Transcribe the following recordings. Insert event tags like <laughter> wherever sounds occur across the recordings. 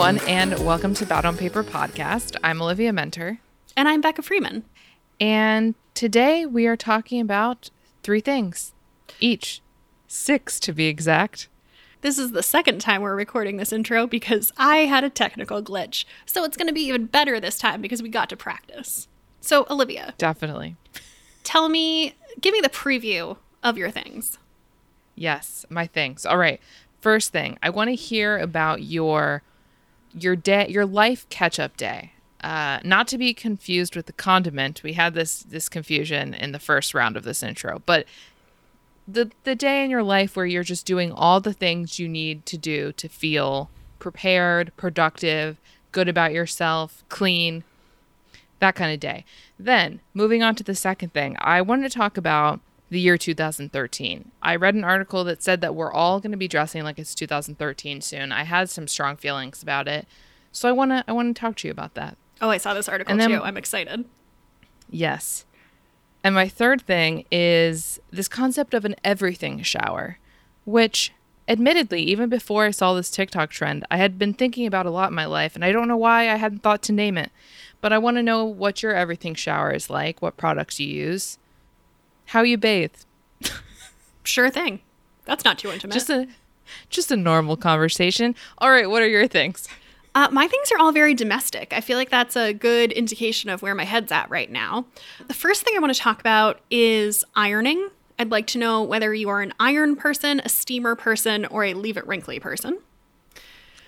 Everyone, and welcome to Bad on Paper podcast. I'm Olivia Muenter. And I'm Becca Freeman. And today we are talking about three things each, six to be exact. This is the second time we're recording this intro because I had a technical glitch. So it's going to be even better this time because we got to practice. So, Olivia. Definitely. Tell me, give me the preview of your things. Yes, my things. All right. First thing, I want to hear about your your day your life catch-up day. Uh, not to be confused with the condiment. We had this this confusion in the first round of this intro, but the the day in your life where you're just doing all the things you need to do to feel prepared, productive, good about yourself, clean, that kind of day. Then, moving on to the second thing, I wanted to talk about the year 2013. I read an article that said that we're all going to be dressing like it's 2013 soon. I had some strong feelings about it. So I want to I want to talk to you about that. Oh, I saw this article then, too. I'm excited. Yes. And my third thing is this concept of an everything shower, which admittedly, even before I saw this TikTok trend, I had been thinking about a lot in my life, and I don't know why I hadn't thought to name it. But I want to know what your everything shower is like, what products you use, how you bathe. sure thing. That's not too intimate. Just a just a normal conversation. All right, what are your things? Uh, my things are all very domestic. I feel like that's a good indication of where my head's at right now. The first thing I want to talk about is ironing. I'd like to know whether you are an iron person, a steamer person, or a leave it wrinkly person.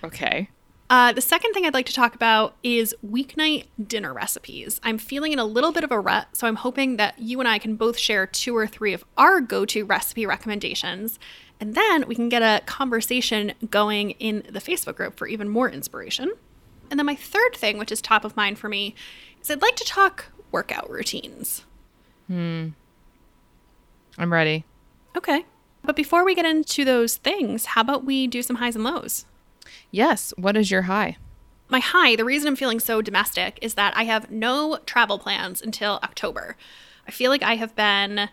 Okay. Uh, the second thing I'd like to talk about is weeknight dinner recipes. I'm feeling in a little bit of a rut, so I'm hoping that you and I can both share two or three of our go to recipe recommendations. And then we can get a conversation going in the Facebook group for even more inspiration. And then my third thing, which is top of mind for me, is I'd like to talk workout routines. Hmm. I'm ready. Okay. But before we get into those things, how about we do some highs and lows? Yes. What is your high? My high, the reason I'm feeling so domestic is that I have no travel plans until October. I feel like I have been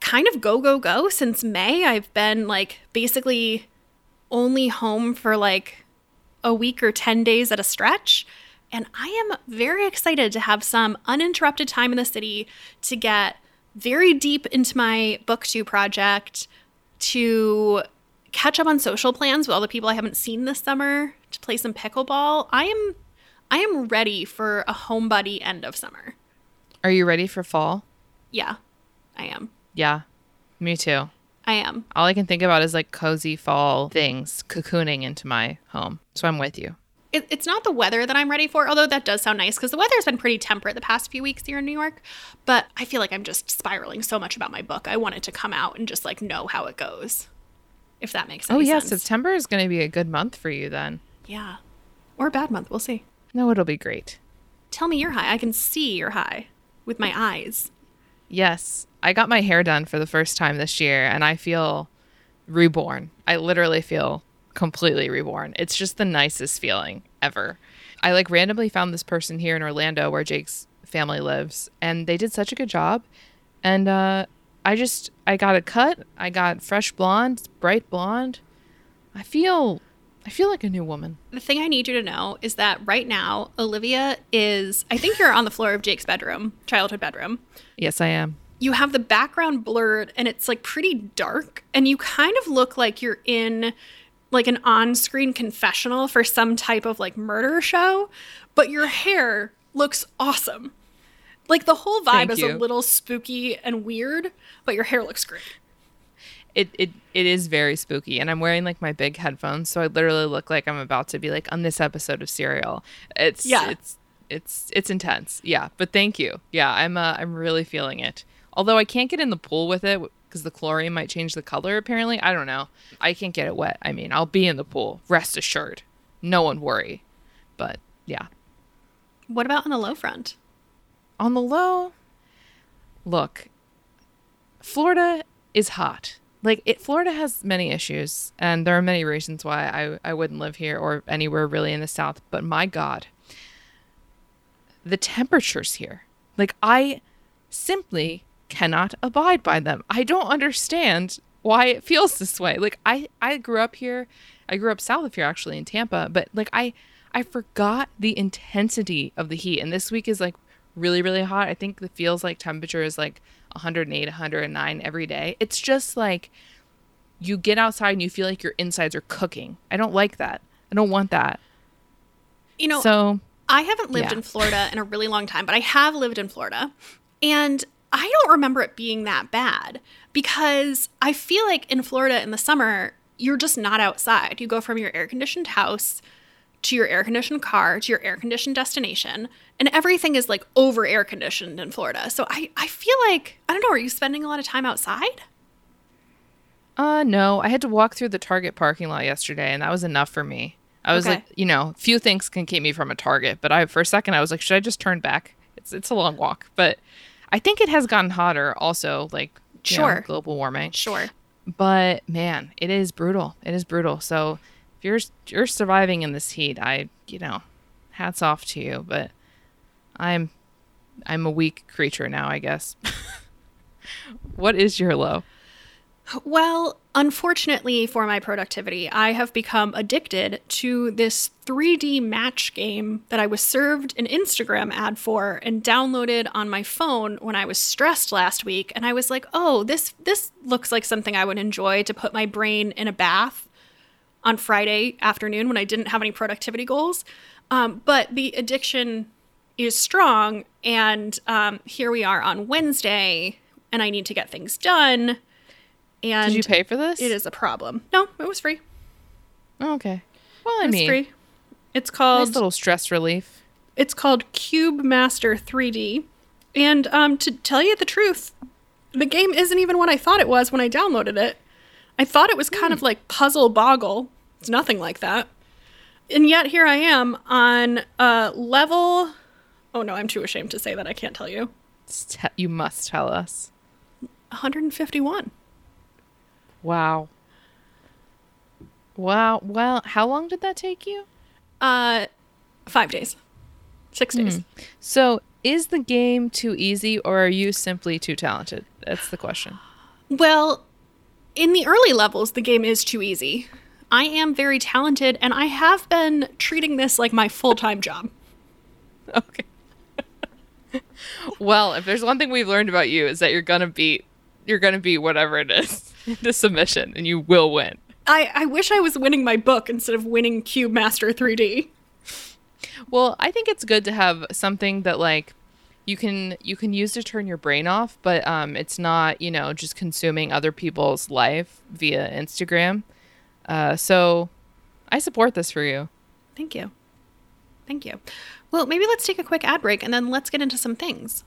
kind of go, go, go since May. I've been like basically only home for like a week or 10 days at a stretch. And I am very excited to have some uninterrupted time in the city to get very deep into my booktube project, to catch up on social plans with all the people I haven't seen this summer, to play some pickleball. I am I am ready for a homebody end of summer. Are you ready for fall? Yeah, I am. Yeah, me too. I am. All I can think about is like cozy fall things cocooning into my home. So I'm with you. It, it's not the weather that I'm ready for, although that does sound nice because the weather's been pretty temperate the past few weeks here in New York. But I feel like I'm just spiraling so much about my book. I want it to come out and just like know how it goes, if that makes sense. oh, yeah, sense. September is going to be a good month for you then. Yeah. Or a bad month. We'll see. No, it'll be great. Tell me your high. I can see your high with my eyes. Yes. I got my hair done for the first time this year and I feel reborn. I literally feel completely reborn. It's just the nicest feeling ever. I like randomly found this person here in Orlando where Jake's family lives and they did such a good job. And uh I just I got a cut. I got fresh blonde, bright blonde. I feel I feel like a new woman. The thing I need you to know is that right now, Olivia is, I think you're on the floor of Jake's bedroom, childhood bedroom. Yes, I am. You have the background blurred and it's like pretty dark, and you kind of look like you're in like an on screen confessional for some type of like murder show, but your hair looks awesome. Like the whole vibe Thank is you. a little spooky and weird, but your hair looks great. It, it it is very spooky and I'm wearing like my big headphones so I literally look like I'm about to be like on this episode of Serial. It's Yeah. it's it's it's intense. Yeah, but thank you. Yeah, I'm uh, I'm really feeling it. Although I can't get in the pool with it because the chlorine might change the color apparently. I don't know. I can't get it wet. I mean, I'll be in the pool. Rest assured. No one worry. But yeah. What about on the low front? On the low, look, Florida is hot. Like it, Florida has many issues, and there are many reasons why I, I wouldn't live here or anywhere really in the South. But my God, the temperatures here, like I simply cannot abide by them. I don't understand why it feels this way. Like I, I grew up here, I grew up south of here actually in Tampa, but like I I forgot the intensity of the heat. And this week is like really really hot. I think the feels like temperature is like 108, 109 every day. It's just like you get outside and you feel like your insides are cooking. I don't like that. I don't want that. You know, So, I haven't lived Yeah. in Florida in a really long time, but I have lived in Florida. And I don't remember it being that bad because I feel like in Florida in the summer, you're just not outside. You go from your air conditioned house to your air conditioned car to your air conditioned destination, and everything is like over air conditioned in Florida. So I, I feel like, I don't know, are you spending a lot of time outside? uh no, I had to walk through the Target parking lot yesterday and that was enough for me. I was Okay. like, you know, few things can keep me from a Target, but I for a second I was like, should I just turn back? It's it's a long walk, but I think it has gotten hotter also like you know, Sure. global warming. Sure. But man, it is brutal. It is brutal. So if you're you're surviving in this heat, I you know, hats off to you. But I'm I'm a weak creature now, I guess. <laughs> what is your low? Well, unfortunately for my productivity, I have become addicted to this 3D match game that I was served an Instagram ad for and downloaded on my phone when I was stressed last week and I was like, "Oh, this this looks like something I would enjoy to put my brain in a bath on Friday afternoon when I didn't have any productivity goals." Um, but the addiction is strong, and um, here we are on Wednesday, and I need to get things done. And Did you pay for this? it is a problem. No, it was free. Oh, okay. Well, I It's mean, free. It's nice called little stress relief. it's called Cube Master 3D. And um, to tell you the truth, the game isn't even what I thought it was when I downloaded it. I thought it was kind of like Puzzle Boggle. It's nothing like that. And yet here I am on a level. Oh no, I'm too ashamed to say that. I can't tell you. You must tell us. 151. Wow. Wow. Well, how long did that take you? Uh, five days, six days. So, is the game too easy or are you simply too talented? That's the question. Well, in the early levels, the game is too easy. I am very talented, and I have been treating this like my full time job. <laughs> Okay. well, if there's one thing we've learned about you is that you're gonna beat you're gonna beat whatever it is <laughs> the submission and you will win. I, I wish I was winning my book instead of winning Cube Master 3D. Well, I think it's good to have something that like you can you can use to turn your brain off, but um it's not, you know, just consuming other people's life via Instagram. Uh so I support this for you. Thank you. Thank you. Well, maybe let's take a quick ad break and then let's get into some things.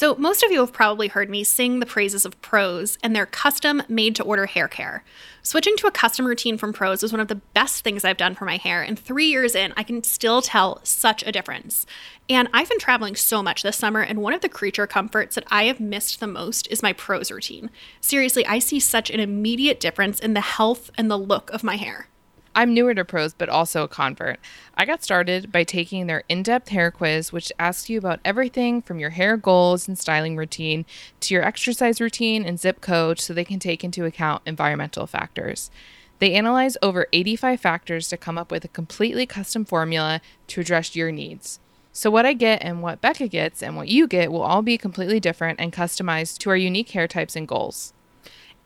So, most of you have probably heard me sing the praises of Prose and their custom made to order hair care. Switching to a custom routine from Prose was one of the best things I've done for my hair, and three years in, I can still tell such a difference. And I've been traveling so much this summer, and one of the creature comforts that I have missed the most is my Prose routine. Seriously, I see such an immediate difference in the health and the look of my hair. I'm newer to Prose, but also a convert. I got started by taking their in depth hair quiz, which asks you about everything from your hair goals and styling routine to your exercise routine and zip code so they can take into account environmental factors. They analyze over 85 factors to come up with a completely custom formula to address your needs. So, what I get and what Becca gets and what you get will all be completely different and customized to our unique hair types and goals.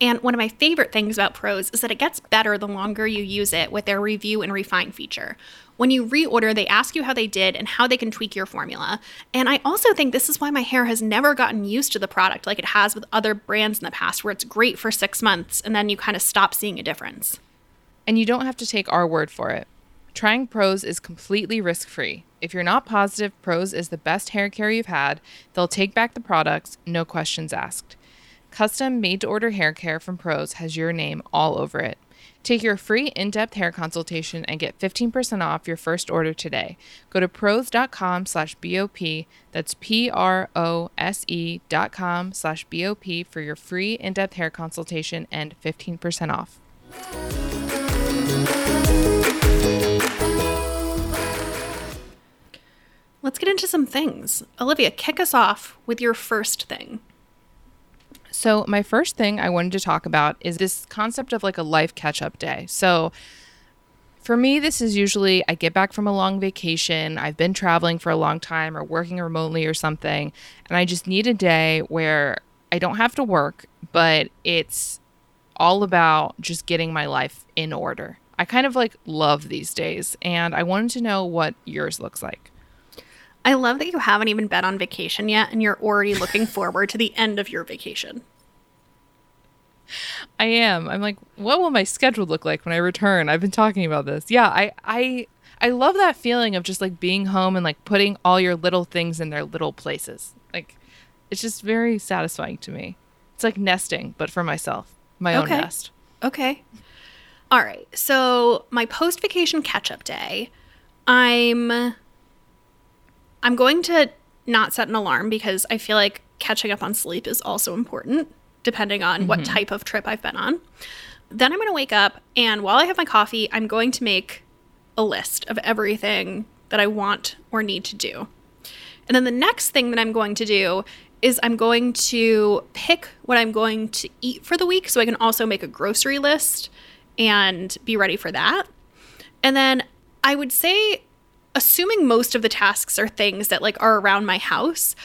And one of my favorite things about Prose is that it gets better the longer you use it with their review and refine feature. When you reorder, they ask you how they did and how they can tweak your formula. And I also think this is why my hair has never gotten used to the product like it has with other brands in the past, where it's great for six months and then you kind of stop seeing a difference. And you don't have to take our word for it. Trying Prose is completely risk free. If you're not positive Prose is the best hair care you've had, they'll take back the products, no questions asked. Custom made to order hair care from Prose has your name all over it. Take your free in depth hair consultation and get 15% off your first order today. Go to prose.com slash BOP, that's P R O S E dot com slash BOP for your free in depth hair consultation and 15% off. Let's get into some things. Olivia, kick us off with your first thing. So, my first thing I wanted to talk about is this concept of like a life catch up day. So, for me, this is usually I get back from a long vacation, I've been traveling for a long time or working remotely or something, and I just need a day where I don't have to work, but it's all about just getting my life in order. I kind of like love these days, and I wanted to know what yours looks like. I love that you haven't even been on vacation yet and you're already looking <laughs> forward to the end of your vacation. I am. I'm like, what will my schedule look like when I return? I've been talking about this. Yeah, I I I love that feeling of just like being home and like putting all your little things in their little places. Like it's just very satisfying to me. It's like nesting, but for myself. My own Okay. nest. Okay. All right. So, my post-vacation catch-up day, I'm I'm going to not set an alarm because I feel like catching up on sleep is also important depending on what mm-hmm. type of trip I've been on. Then I'm going to wake up and while I have my coffee, I'm going to make a list of everything that I want or need to do. And then the next thing that I'm going to do is I'm going to pick what I'm going to eat for the week so I can also make a grocery list and be ready for that. And then I would say assuming most of the tasks are things that like are around my house,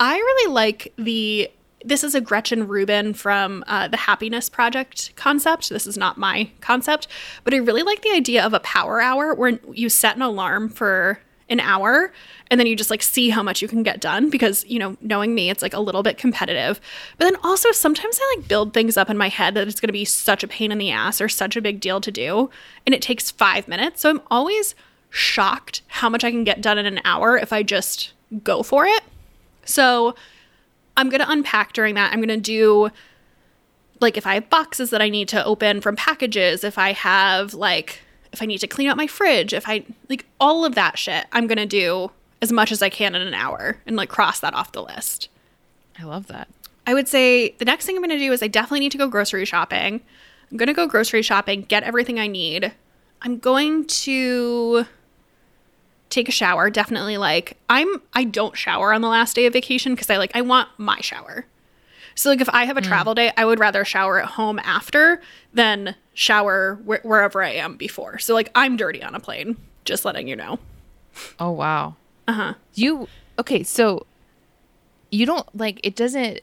I really like the this is a Gretchen Rubin from uh, the Happiness Project concept. This is not my concept, but I really like the idea of a power hour where you set an alarm for an hour and then you just like see how much you can get done because you know knowing me it's like a little bit competitive but then also sometimes i like build things up in my head that it's going to be such a pain in the ass or such a big deal to do and it takes five minutes so i'm always shocked how much i can get done in an hour if i just go for it so i'm going to unpack during that i'm going to do like if I have boxes that I need to open from packages, if I have like if I need to clean out my fridge, if I like all of that shit, I'm going to do as much as I can in an hour and like cross that off the list. I love that. I would say the next thing I'm going to do is I definitely need to go grocery shopping. I'm going to go grocery shopping, get everything I need. I'm going to take a shower, definitely like I'm I don't shower on the last day of vacation because I like I want my shower. So like if I have a travel day, I would rather shower at home after than shower wh- wherever I am before. So like I'm dirty on a plane, just letting you know. Oh wow. Uh-huh. You okay, so you don't like it doesn't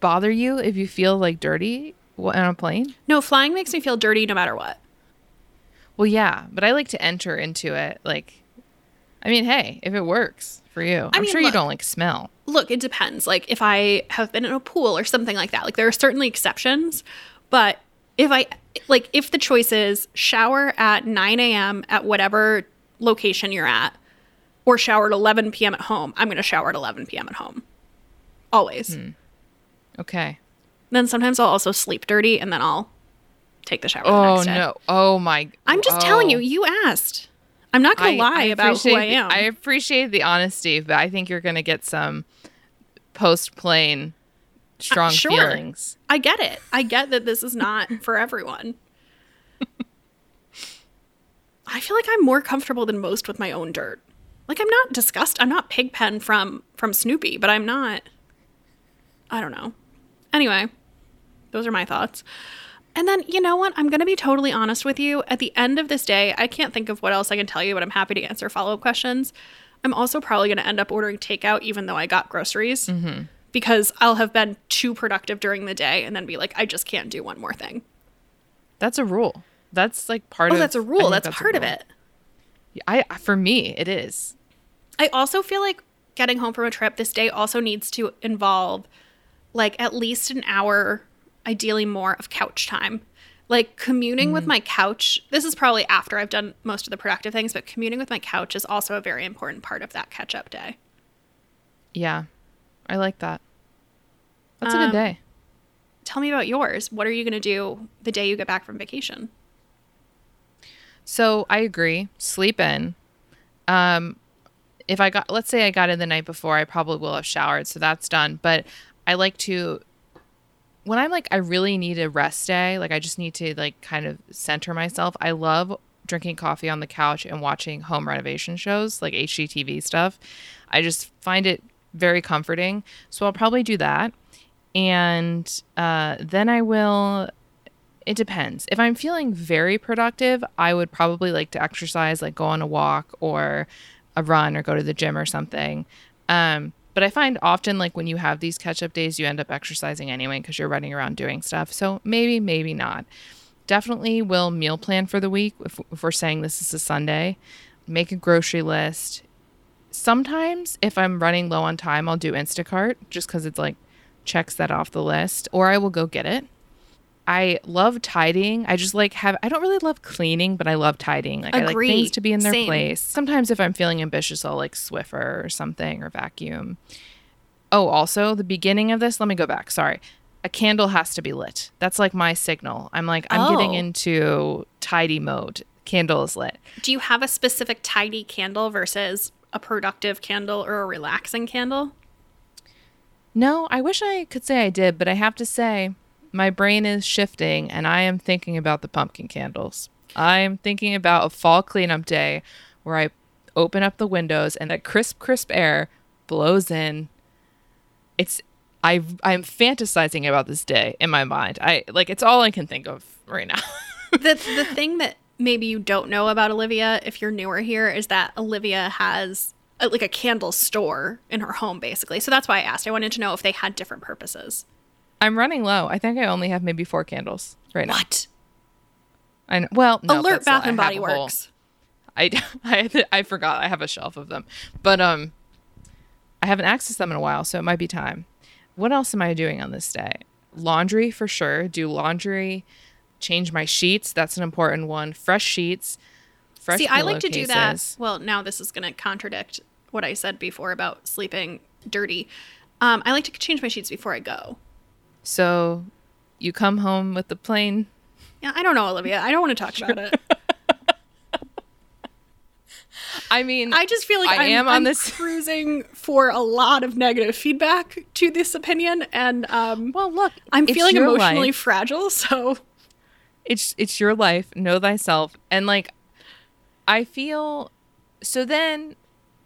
bother you if you feel like dirty on a plane? No, flying makes me feel dirty no matter what. Well, yeah, but I like to enter into it like I mean, hey, if it works for you. I'm mean, sure you don't like smell. Look, it depends. Like if I have been in a pool or something like that. Like there are certainly exceptions, but if I like if the choice is shower at 9 a.m. at whatever location you're at, or shower at 11 p.m. at home, I'm going to shower at 11 p.m. at home. Always. Hmm. Okay. Then sometimes I'll also sleep dirty and then I'll take the shower the Oh next day. no. Oh my I'm just telling you, oh. you asked. I'm not going to lie about who I appreciate the- am. I appreciate the honesty, but I think you're going to get some post plane strong Uh, sure. feelings. I get it. I get that this is not <laughs> for everyone. I feel like I'm more comfortable than most with my own dirt. Like I'm not disgust. I'm not Pigpen from from Snoopy, but I'm not. I don't know. Anyway, those are my thoughts. And then you know what? I'm gonna be totally honest with you. At the end of this day, I can't think of what else I can tell you, but I'm happy to answer follow up questions. I'm also probably gonna end up ordering takeout, even though I got groceries, mm-hmm. because I'll have been too productive during the day, and then be like, I just can't do one more thing. That's a rule. That's like part of Oh, of that's a rule. That's, a part of it. I for me it is. I also feel like getting home from a trip this day also needs to involve like at least an hour, ideally more, of couch time. Like communing with my couch. This is probably after I've done most of the productive things, but communing with my couch is also a very important part of that catch up day. Yeah. I like that. That's a Um, good day. Tell me about yours. What are you going to do the day you get back from vacation? So I agree. Sleep in. Um, if I got, let's say I got in the night before, I probably will have showered, so that's done. But I like to, when I'm like, I really need a rest day, like I just need to like kind of center myself. I love drinking coffee on the couch and watching home renovation shows, like HGTV stuff. I just find it very comforting. So I'll probably do that. and uh, then I will. It depends. If I'm feeling very productive, I would probably like to exercise, like go on a walk or a run or go to the gym or something. Um, but I find often, like when you have these catch up days, you end up exercising anyway because you're running around doing stuff. So maybe, maybe not. Definitely will meal plan for the week if, if we're saying this is a Sunday. Make a grocery list. Sometimes, if I'm running low on time, I'll do Instacart just because it's like checks that off the list, or I will go get it. I love tidying. I just like have I don't really love cleaning, but I love tidying. Like I like things to be in their Same. place. Sometimes if I'm feeling ambitious, I'll like Swiffer or something or vacuum. Oh, also the beginning of this, let me go back. Sorry. A candle has to be lit. That's like my signal. I'm like I'm getting Oh. into tidy mode. Candle is lit. Do you have a specific tidy candle versus a productive candle or a relaxing candle? No, I wish I could say I did, but I have to say my brain is shifting and I am thinking about the pumpkin candles. I am thinking about a fall cleanup day where I open up the windows and that crisp, crisp air blows in. It's I I'm fantasizing about this day in my mind. I like it's all I can think of right now. <laughs> the the thing that maybe you don't know about Olivia if you're newer here is that Olivia has a, like a candle store in her home basically. So that's why I asked. I wanted to know if they had different purposes. I'm running low. I think I only have maybe four candles right now. What? I know. Well, no, Alert. Bath and Body Works. <laughs> I, I I forgot I have a shelf of them, but um, I haven't accessed them in a while, so it might be time. What else am I doing on this day? Laundry for sure. Do laundry, change my sheets. That's an important one. Fresh sheets. Fresh. See, I like to do that. Well, now this is going to contradict what I said before about sleeping dirty. Um, I like to change my sheets before I go. So, you come home with the plane. Yeah, I don't know, Olivia. I don't want to talk about it. <laughs> I mean, I just feel like I I'm, am on I'm this- <laughs> cruising for a lot of negative feedback to this opinion, and um, well, look, I'm feeling emotionally life. fragile. So it's it's your life know thyself and like i feel so then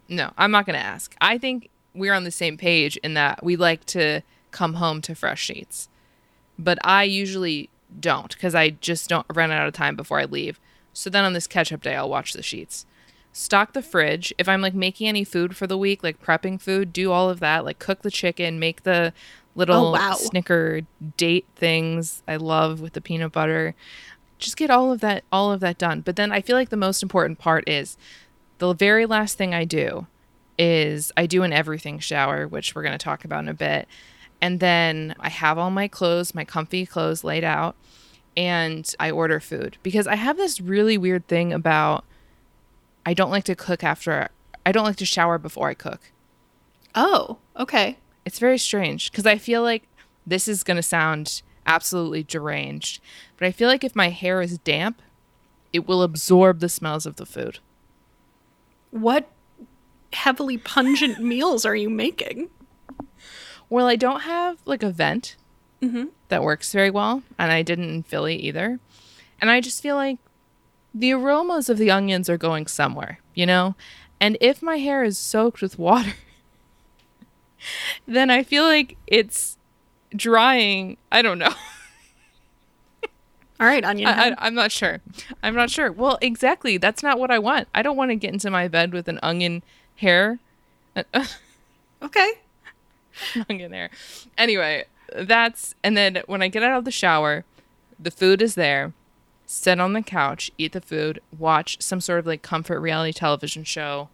no i'm not gonna ask i think we're on the same page in that we like to come home to fresh sheets. But i usually don't because i just don't run out of time before i leave. So then on this catch up day i'll watch the sheets. Stock the fridge. If i'm like making any food for the week like prepping food do all of that. Like cook the chicken make the little Oh, wow. snicker date things i love with the peanut butter. Just get all of that all of that done. But then i feel like the most important part is the very last thing i do is i do an everything shower which we're going to talk about in a bit and then i have all my clothes my comfy clothes laid out and i order food because i have this really weird thing about i don't like to cook after i don't like to shower before i cook oh, okay. it's very strange because I feel like this is going to sound absolutely deranged, but I feel like if my hair is damp, it will absorb the smells of the food. What heavily pungent meals are you making? Well, I don't have like a vent mm-hmm. that works very well, and I didn't in Philly either. And I just feel like the aromas of the onions are going somewhere, you know? And if my hair is soaked with water, <laughs> then I feel like it's drying. I don't know. <laughs> All right, onion. I, i'm not sure. I'm not sure. Well, exactly. That's not what I want. I don't want to get into my bed with an onion hair. <laughs> okay. <laughs> onion there. Anyway, that's and then when I get out of the shower, the food is there. Sit on the couch, eat the food, watch some sort of like comfort reality television show,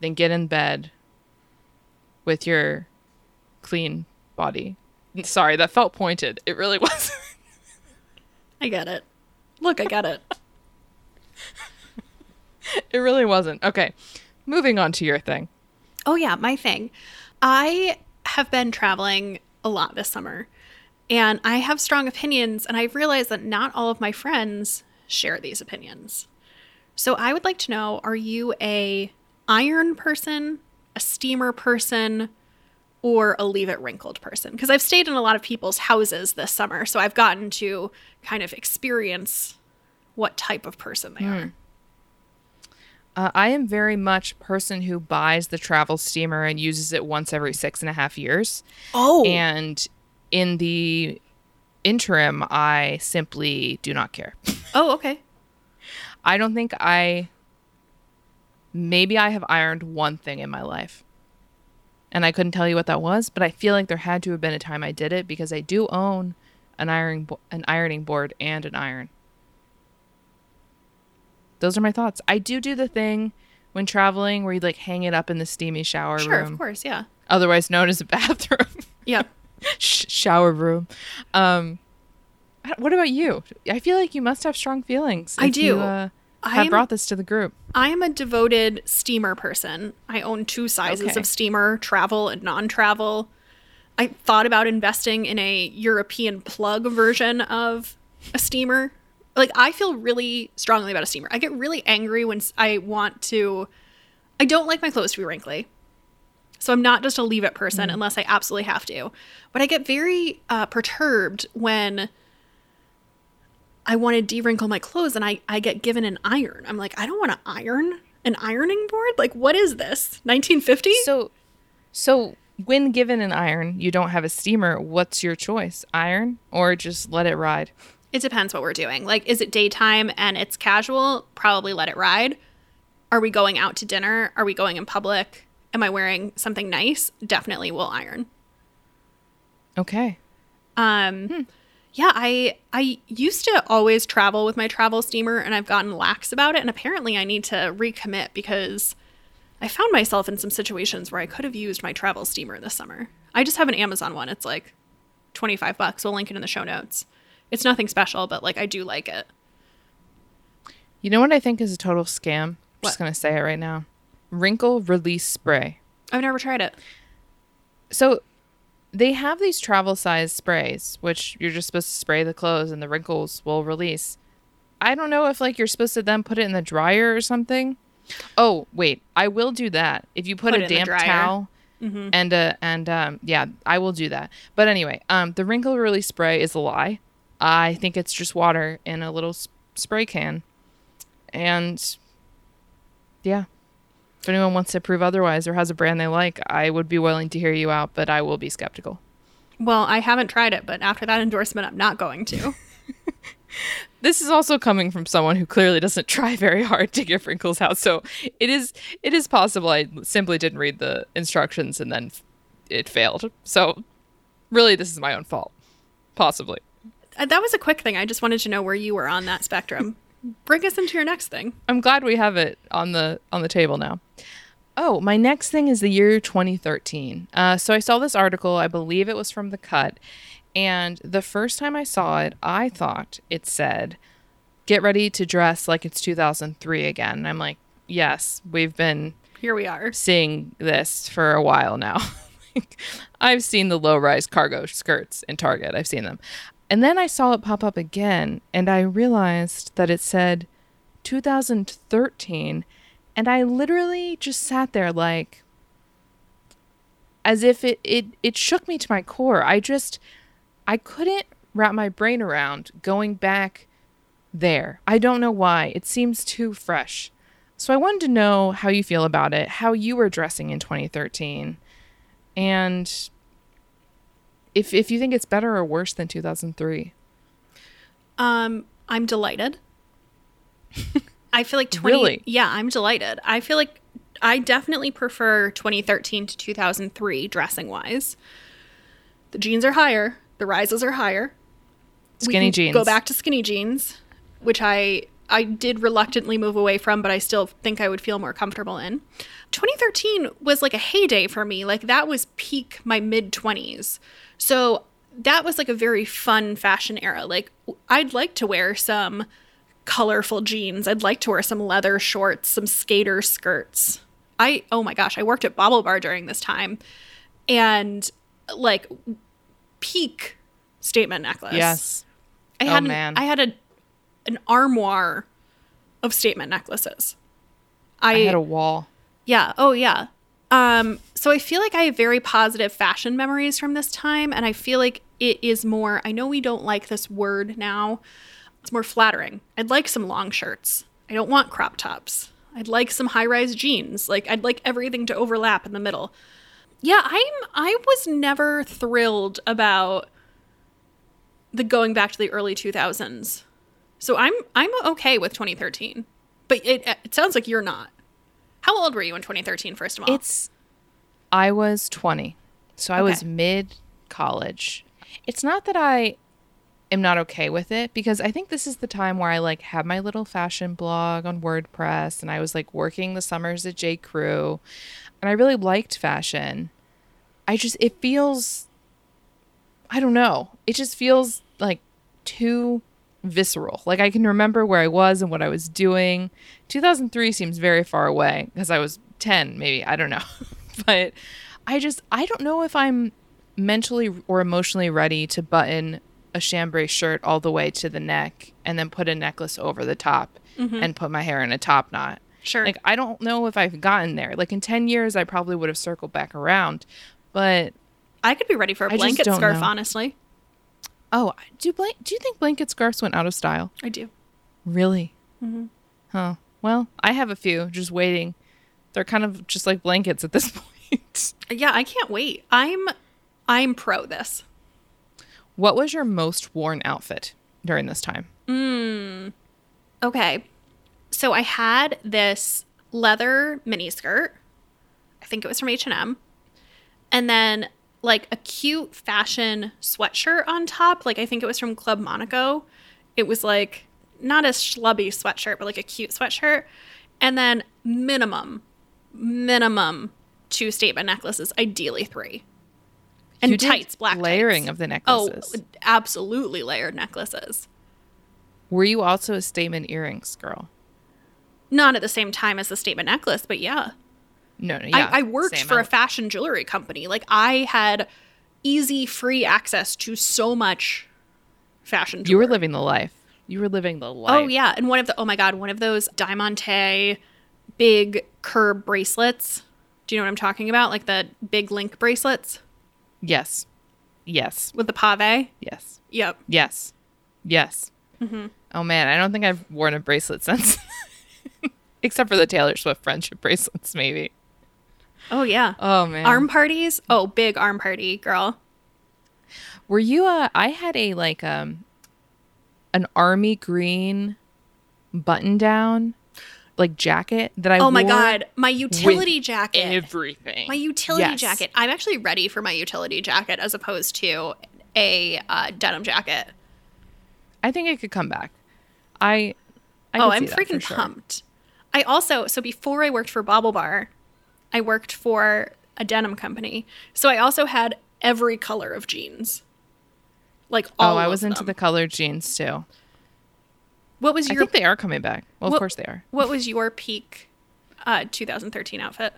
then get in bed with your clean body. Sorry, that felt pointed. It really <laughs> was. I get it. Look, I get it. <laughs> it really wasn't. Okay. Moving on to your thing. Oh, yeah, my thing. I have been traveling a lot this summer and I have strong opinions, and I've realized that not all of my friends share these opinions. So I would like to know are you a iron person, a steamer person, or a leave it wrinkled person? Because I've stayed in a lot of people's houses this summer, so I've gotten to kind of experience what type of person they hmm. are. Uh, I am very much person who buys the travel steamer and uses it once every six and a half years. Oh, And in the interim, I simply do not care. Oh, okay. I don't think I. Maybe I have ironed one thing in my life. And I couldn't tell you what that was, but I feel like there had to have been a time I did it because I do own an ironing bo- an ironing board and an iron. Those are my thoughts. I do do the thing when traveling where you like hang it up in the steamy shower Sure, room, Sure, of course, yeah. otherwise known as a <laughs> bathroom, Yeah. <laughs> Sh- shower room. Um, what about you? I feel like you must have strong feelings. I if you, do. uh, I am- brought this to the group. I am a devoted steamer person. I own two sizes Okay. of steamer, travel and non travel. I thought about investing in a European plug version of a steamer. Like, I feel really strongly about a steamer. I get really angry when I want to. I don't like my clothes to be wrinkly. So I'm not just a leave it person unless I absolutely have to. But I get very uh, perturbed when I want to de-wrinkle my clothes and I, I get given an iron. I'm like, I don't want to iron an ironing board. Like, what is this? 1950? So, so when given an iron, you don't have a steamer. What's your choice? Iron or just let it ride? It depends what we're doing. Like, is it daytime and it's casual? Probably let it ride. Are we going out to dinner? Are we going in public? Am I wearing something nice? Definitely will iron. Okay. Um, yeah, I I used to always travel with my travel steamer, and I've gotten lax about it. And apparently, I need to recommit because I found myself in some situations where I could have used my travel steamer this summer. I just have an Amazon one. It's like twenty five bucks. We'll link it in the show notes. It's nothing special, but like I do like it. You know what I think is a total scam? I'm What? just gonna say it right now. Wrinkle release spray. I've never tried it. So they have these travel size sprays, which you're just supposed to spray the clothes and the wrinkles will release. I don't know if like you're supposed to then put it in the dryer or something. Oh, wait, I will do that. If you put, Put a it in the damp towel and uh and um yeah, I will do that. But anyway, um the wrinkle release spray is a lie. I think it's just water in a little s- spray can. And yeah. If anyone wants to prove otherwise or has a brand they like, I would be willing to hear you out, but I will be skeptical. Well, I haven't tried it, but after that endorsement, I'm not going to. <laughs> <laughs> This is also coming from someone who clearly doesn't <laughs> try very hard to get wrinkles out. So it is it is possible I simply didn't read the instructions and then it failed. So really this is my own fault. Possibly. Uh, that was a quick thing. I just wanted to know where you were on that spectrum. Bring us into your next thing. I'm glad we have it on the on the table now. Oh, my next thing is the year 2013. Uh, so I saw this article. I believe it was from The Cut, and the first time I saw it, I thought it said, "Get ready to dress like it's 2003 again." And I'm like, "Yes, we've been Here we are. seeing this for a while now. <laughs> I've seen the low-rise cargo skirts in Target. I've seen them." And then I saw it pop up again, and I realized that it said 2013 and i literally just sat there like as if it it it shook me to my core. I just i couldn't wrap my brain around going back there. I don't know why. It seems too fresh. So i wanted to know how you feel about it how you were dressing in 2013 and if if you think it's better or worse than 2003 Um, I'm delighted. <laughs> I feel like 20 Really? Yeah, I'm delighted. I feel like I definitely prefer 2013 to 2003 dressing wise. The jeans are higher, the rises are higher. Skinny jeans Go back to skinny jeans, which I I did reluctantly move away from, but I still think I would feel more comfortable in. 2013 was like a heyday for me. Like that was peak my mid 20s. So that was like a very fun fashion era. Like I'd like to wear some colorful jeans. I'd like to wear some leather shorts, some skater skirts. I oh my gosh, I worked at BaubleBar during this time and like peak statement necklace. yes I Oh, had an- man. I had a an armoire of statement necklaces. I, i had a wall yeah, oh yeah. Um so I feel like I have very positive fashion memories from this time and I feel like it is more I know we don't like this word now. It's more flattering. I'd like some long shirts. I don't want crop tops. I'd like some high-rise jeans. Like I'd like everything to overlap in the middle. Yeah, I'm I was never thrilled about the going back to the early 2000s. So I'm I'm okay with 2013. But it it sounds like you're not. How old were you in 2013 first of all? It's I was 20. So I was mid college. It's not that I am not okay with it because I think this is the time where I like had my little fashion blog on WordPress and I was like working the summers at J Crew and I really liked fashion. I just it feels I don't know. It just feels like too visceral. Like I can remember where I was and what I was doing. 2003 seems very far away because I was 10 maybe, I don't know. <laughs> <laughs> but I just I don't know if I'm mentally or emotionally ready to button a chambray shirt all the way to the neck and then put a necklace over the top mm-hmm. and put my hair in a top knot. sure. Like I don't know if I've gotten there. Like in 10 years I probably would have circled back around. But I could be ready for a blanket scarf know. honestly. oh, do blan- do you think blanket scarves went out of style? I do. Really? Mm-hmm. Huh. Well, I have a few just waiting. They're kind of just like blankets at this <laughs> point. Yeah, I can't wait. I'm I'm pro this. what was your most worn outfit during this time? Hmm. Okay. So I had this leather mini skirt. I think it was from H&M. And then like a cute fashion sweatshirt on top. Like I think it was from Club Monaco. It was like not a schlubby sweatshirt, but like a cute sweatshirt. And then minimum, minimum two statement necklaces, ideally three. And You tights, black layering tights. of the necklaces. Oh, absolutely layered necklaces. Were you also a statement earrings girl? Not at the same time as the statement necklace, but yeah. No, no, yeah. I, I worked for a fashion jewelry company. Like I had easy, free access to so much fashion You were living the life. You were living the oh, life. Oh yeah, and one of the oh my god, one of those diamante big curb bracelets. Do you know what I'm talking about? Like the big link bracelets Yes. Yes. with the pave. Yes. Yep. Yes. Yes. Mm-hmm. Oh man, I don't think I've worn a bracelet since. <laughs> Except for the Taylor Swift friendship bracelets, maybe. Oh yeah. Oh man. Arm parties. Oh, big arm party, girl. Were you uh I had a like um an army green button down like jacket that I Oh my god, my utility jacket. everything. My utility Yes. jacket. I'm actually ready for my utility jacket as opposed to a uh, denim jacket. I think it could come back. I, I oh, I'm freaking sure. pumped. I also so before I worked for BaubleBar, I worked for a denim company. So I also had every color of jeans. Like all Oh, I was into them. the colored jeans too. What was I your think they are coming back. Well, What- of course they are. what was your peak uh 2013 outfit?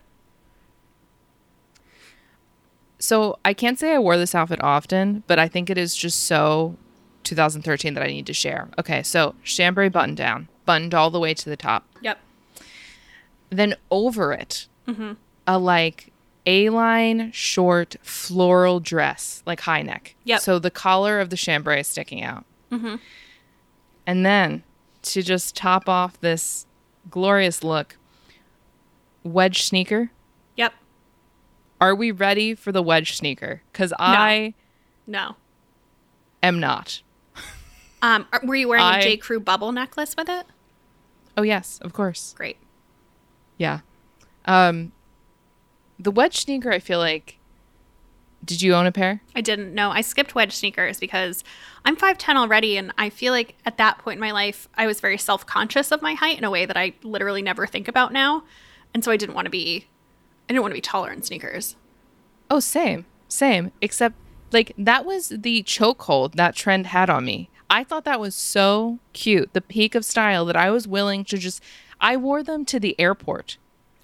So I can't say I wore this outfit often, but I think it is just so 2013 that I need to share. Okay, so chambray button down, buttoned all the way to the top. Yep. Then over it, Mm-hmm. a like A-line short floral dress, like high neck. Yep. So the collar of the chambray is sticking out. Mm-hmm. And then to just top off this glorious look, wedge sneaker. Yep. Are we ready for the wedge sneaker? Because I No. am not. <laughs> Um are- were you wearing I- a J Crew bubble necklace with it? Oh yes, of course. Great. Yeah. Um the wedge sneaker I feel like did you own a pair? I didn't know. I skipped wedge sneakers because I'm 5'10 already. And I feel like at that point in my life, I was very self conscious of my height in a way that I literally never think about now. And so I didn't want to be, I didn't want to be taller in sneakers. Oh, same. Same. Except like that was the chokehold that trend had on me. I thought that was so cute, the peak of style that I was willing to just I wore them to the airport.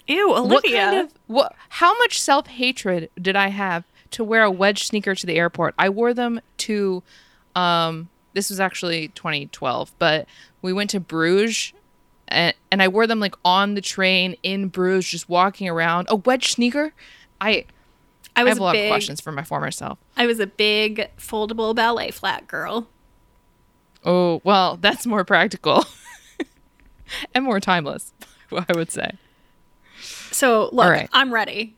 Ew, Olivia. What kind of what how much self-hatred did I have to wear a wedge sneaker to the airport? I wore them to um this was actually 2012, but we went to Bruges and, and I wore them like on the train in Bruges just walking around. A wedge sneaker? I I I have a lot big, of questions for my former self. I was a big foldable ballet flat girl. Oh, well, that's more practical <laughs> and more timeless, <laughs> I would say. So look, right. I'm ready.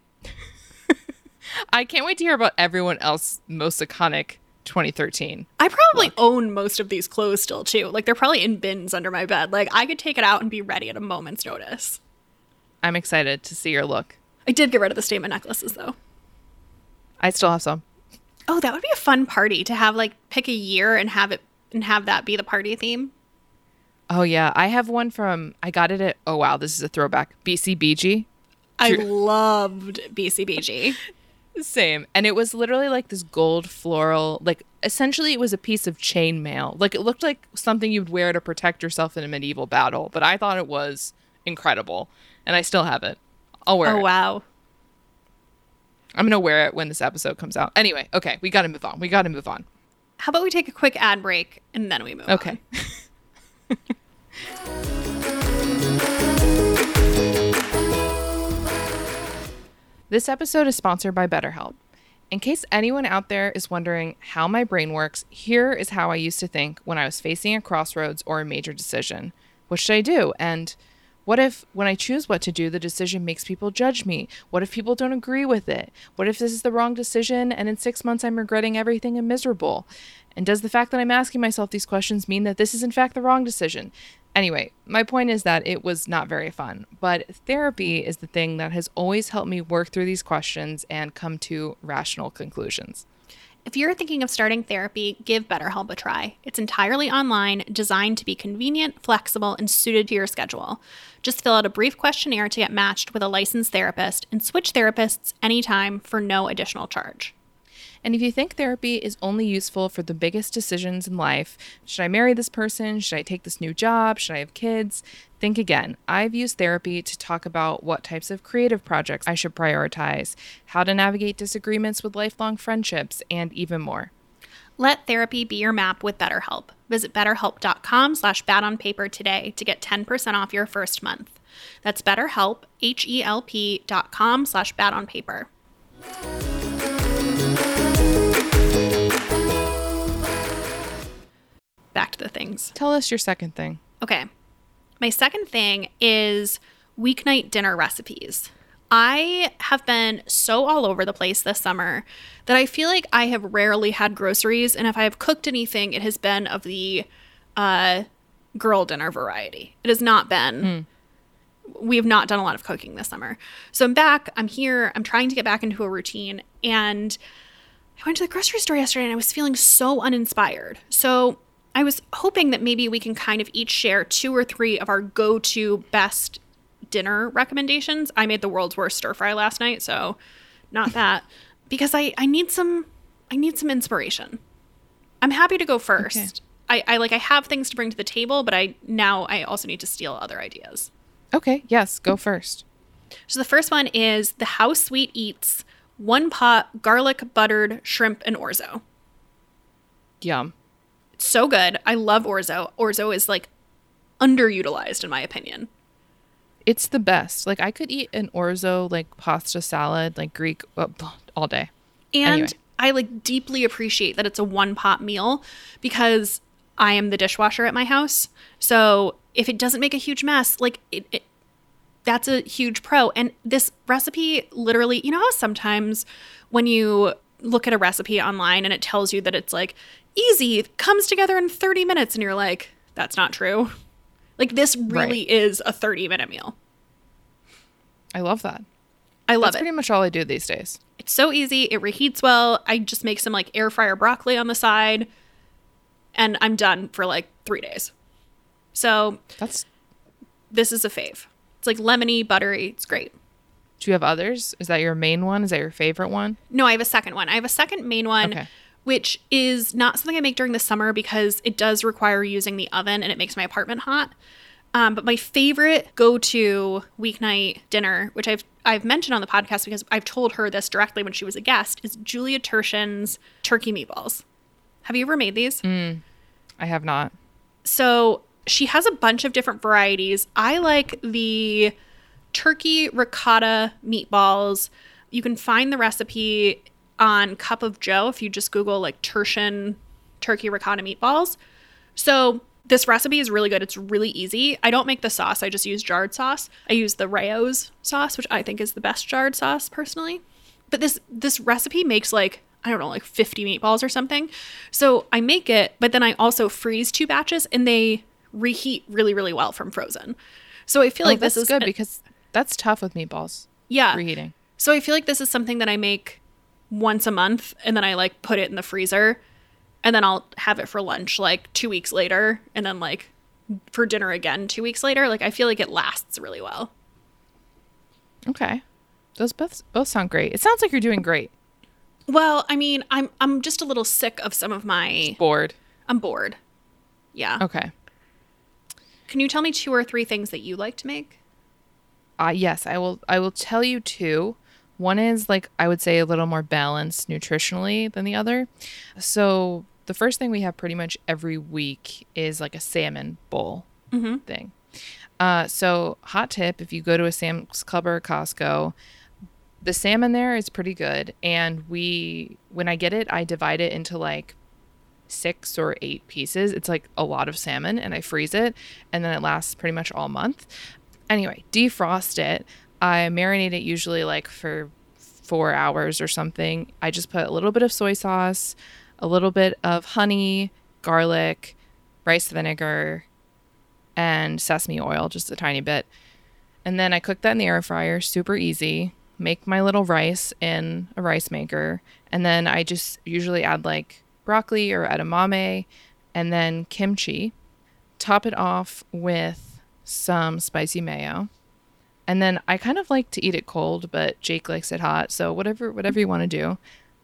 I can't wait to hear about everyone else's most iconic 2013. I probably own most of these clothes still too. Like they're probably in bins under my bed. Like I could take it out and be ready at a moment's notice. I'm excited to see your look. I did get rid of the statement necklaces though. I still have some. Oh, that would be a fun party to have like pick a year and have it and have that be the party theme. Oh yeah, I have one from I got it at oh wow, this is a throwback. BCBG. I loved BCBG. <laughs> Same. And it was literally like this gold floral, like essentially it was a piece of chainmail. Like it looked like something you'd wear to protect yourself in a medieval battle, but I thought it was incredible. And I still have it. I'll wear Oh it. Oh, wow. I'm going to wear it when this episode comes out. Anyway, okay, we got to move on. We got to move on. How about we take a quick ad break and then we move Okay. on? <laughs> This episode is sponsored by BetterHelp. In case anyone out there is wondering how my brain works, here is how I used to think when I was facing a crossroads or a major decision. What should I do? And what if, when I choose what to do, the decision makes people judge me? What if people don't agree with it? What if this is the wrong decision and in six months I'm regretting everything and miserable? And does the fact that I'm asking myself these questions mean that this is in fact the wrong decision? Anyway, my point is that it was not very fun, but therapy is the thing that has always helped me work through these questions and come to rational conclusions. If you're thinking of starting therapy, give BetterHelp a try. It's entirely online, designed to be convenient, flexible, and suited to your schedule. Just fill out a brief questionnaire to get matched with a licensed therapist and switch therapists anytime for no additional charge. And if you think therapy is only useful for the biggest decisions in life, should I marry this person? Should I take this new job? Should I have kids? Think again. I've used therapy to talk about what types of creative projects I should prioritize, how to navigate disagreements with lifelong friendships, and even more. Let therapy be your map with BetterHelp. Visit betterhelp.com slash bad on paper today to get 10% off your first month. That's betterhelp, H-E-L-P dot com slash bad Back to the things. Tell us your second thing. Okay. My second thing is weeknight dinner recipes. I have been so all over the place this summer that I feel like I have rarely had groceries. And if I have cooked anything, it has been of the uh, girl dinner variety. It has not been. We have not done a lot of cooking this summer. So I'm back. I'm here. I'm trying to get back into a routine. And I went to the grocery store yesterday and I was feeling so uninspired. So I was hoping that maybe we can kind of each share two or three of our go to best dinner recommendations. I made the world's worst stir fry last night, so not that. <laughs> because I, I need some I need some inspiration. I'm happy to go first. Okay. I, I like I have things to bring to the table, but I now I also need to steal other ideas. Okay, yes, go first. So the first one is the How Sweet Eats one pot garlic buttered shrimp and orzo. Yum. So good. I love orzo. Orzo is like underutilized in my opinion. It's the best. Like I could eat an orzo like pasta salad, like Greek uh, <laughs> all day. And Anyway. I like deeply appreciate that it's a one pot meal because I am the dishwasher at my house. So if it doesn't make a huge mess, like it, it that's a huge pro. And this recipe literally, you know how sometimes when you look at a recipe online and it tells you that it's like easy, comes together in 30 minutes and you're like, that's not true. Like this really Right. is a 30 minute meal. I love that. I love That's it. pretty much all I do these days. It's so easy. It reheats well. I just make some like air fryer broccoli on the side, and I'm done for like three days. So That's this is a fave. It's like lemony, buttery. It's great. do you have others? Is that your main one? Is that your favorite one? No, I have a second one. I have a second main one, Okay. Which is not something I make during the summer because it does require using the oven and it makes my apartment hot. Um, but my favorite go-to weeknight dinner, which I've I've mentioned on the podcast because I've told her this directly when she was a guest, is Julia Turshen's turkey meatballs. Have you ever made these? I have not. So she has a bunch of different varieties. I like the turkey ricotta meatballs. You can find the recipe on Cup of Joe if you just Google like Turshen turkey ricotta meatballs. So this recipe is really good. It's really easy. I don't make the sauce. I just use jarred sauce. I use the Rao's sauce, which I think is the best jarred sauce personally. But this this recipe makes like I don't know, like 50 meatballs or something. So I make it, but then I also freeze two batches and they reheat really, really well from frozen. So I feel Oh, like this is good a- because that's tough with meatballs. yeah. Reheating. So I feel like this is something that I make once a month and then I like put it in the freezer and then I'll have it for lunch like 2 weeks later and then like for dinner again 2 weeks later. Like I feel like it lasts really well. Okay. Those both both sound great. It sounds like you're doing great. Well, I mean, I'm I'm just a little sick of some of my Bored. I'm bored. Yeah. Okay. Can you tell me two or three things that you like to make? Uh yes, I will I will tell you two. One is like I would say a little more balanced nutritionally than the other. So the first thing we have pretty much every week is like a salmon bowl thing. Uh, so hot tip: if you go to a Sam's Club or Costco, the salmon there is pretty good. And we, when I get it, I divide it into like six or eight pieces. It's like a lot of salmon, and I freeze it, and then it lasts pretty much all month. Anyway, defrost it. I marinate it usually like for four hours or something. I just put a little bit of soy sauce, a little bit of honey, garlic, rice vinegar, and sesame oil, just a tiny bit. And then I cook that in the air fryer, super easy. Make my little rice in a rice maker. And then I just usually add like broccoli or edamame and then kimchi. Top it off with some spicy mayo. And then I kind of like to eat it cold, but Jake likes it hot. So whatever whatever you want to do.